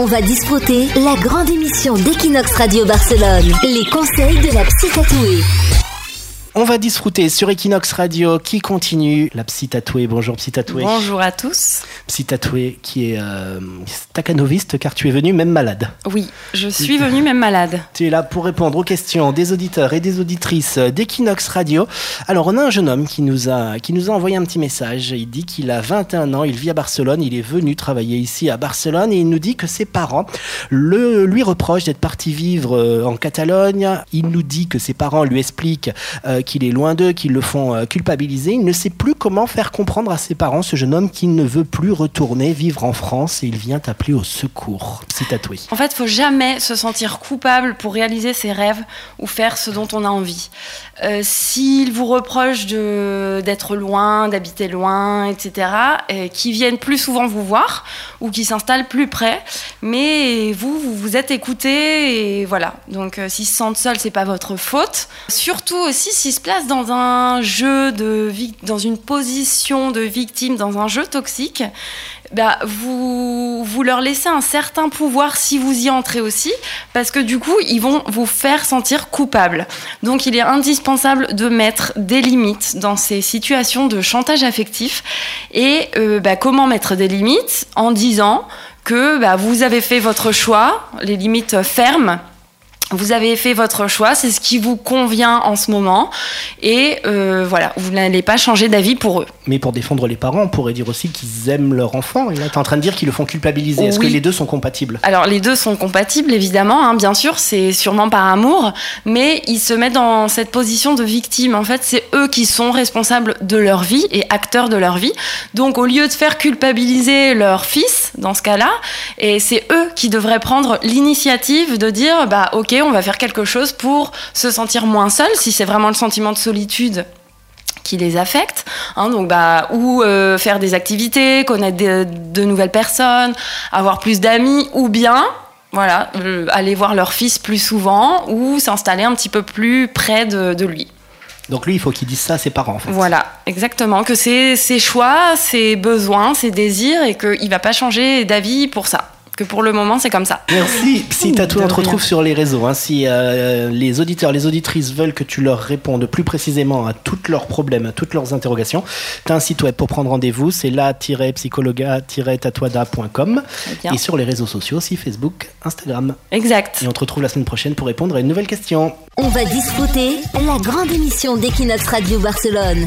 On va disputer la grande émission d'Equinox Radio Barcelone. Les conseils de la psy tatouée. On va disfruter sur Equinox Radio qui continue. La psy tatouée. Bonjour psy tatouée. Bonjour à tous. Psy tatouée qui est euh, stacanoviste car tu es venu même malade. Oui, je suis venue même malade. Tu es là pour répondre aux questions des auditeurs et des auditrices d'Equinox Radio. Alors on a un jeune homme qui nous a, qui nous a envoyé un petit message. Il dit qu'il a 21 ans, il vit à Barcelone, il est venu travailler ici à Barcelone et il nous dit que ses parents le, lui reprochent d'être parti vivre euh, en Catalogne. Il nous dit que ses parents lui expliquent euh, qu'il est loin d'eux, qu'ils le font euh, culpabiliser. Il ne sait plus comment faire comprendre à ses parents ce jeune homme qui ne veut plus retourner vivre en France et il vient appeler au secours. C'est tatoué. En fait, faut jamais se sentir coupable pour réaliser ses rêves ou faire ce dont on a envie. Euh, S'il vous reproche d'être loin, d'habiter loin, etc., et qui viennent plus souvent vous voir ou qui s'installent plus près, mais vous, vous vous êtes écouté et voilà. Donc, euh, s'ils se sentent seuls, c'est pas votre faute. Surtout aussi s'ils se placent dans un jeu de dans une position de victime, dans un jeu toxique, bah, vous, vous leur laissez un certain pouvoir si vous y entrez aussi, parce que du coup, ils vont vous faire sentir coupable. Donc, il est indispensable de mettre des limites dans ces situations de chantage affectif. Et euh, bah, comment mettre des limites En disant que bah, vous avez fait votre choix, les limites fermes, vous avez fait votre choix, c'est ce qui vous convient en ce moment, et euh, voilà, vous n'allez pas changer d'avis pour eux. Mais pour défendre les parents, on pourrait dire aussi qu'ils aiment leur enfant. Et là, tu es en train de dire qu'ils le font culpabiliser. Est-ce Oui. que les deux sont compatibles? Alors les deux sont compatibles évidemment, hein, bien sûr, c'est sûrement par amour, mais ils se mettent dans cette position de victime. En fait, c'est eux qui sont responsables de leur vie et acteurs de leur vie. Donc au lieu de faire culpabiliser leur fils dans ce cas-là, et c'est eux qui devraient prendre l'initiative de dire bah ok, on va faire quelque chose pour se sentir moins seul si c'est vraiment le sentiment de solitude qui les affecte, hein, donc bah ou euh, faire des activités, connaître de, nouvelles personnes, avoir plus d'amis, ou bien voilà euh, aller voir leur fils plus souvent ou s'installer un petit peu plus près de lui. Donc lui, il faut qu'il dise ça à ses parents, en fait. Voilà, exactement, que c'est ses choix, ses besoins, ses désirs et qu'il va pas changer d'avis pour ça. Que pour le moment c'est comme ça. Merci. Si Tatou, on te retrouve sur les réseaux. hein. Si euh, les auditeurs, les auditrices veulent que tu leur répondes plus précisément à tous leurs problèmes, à toutes leurs interrogations, tu as un site web pour prendre rendez-vous. C'est la-psychologa-tatouada.com. Et sur les réseaux sociaux aussi, Facebook, Instagram. Exact. Et on te retrouve la semaine prochaine pour répondre à une nouvelle question. On va disputer la grande émission d'Equinox Radio Barcelone.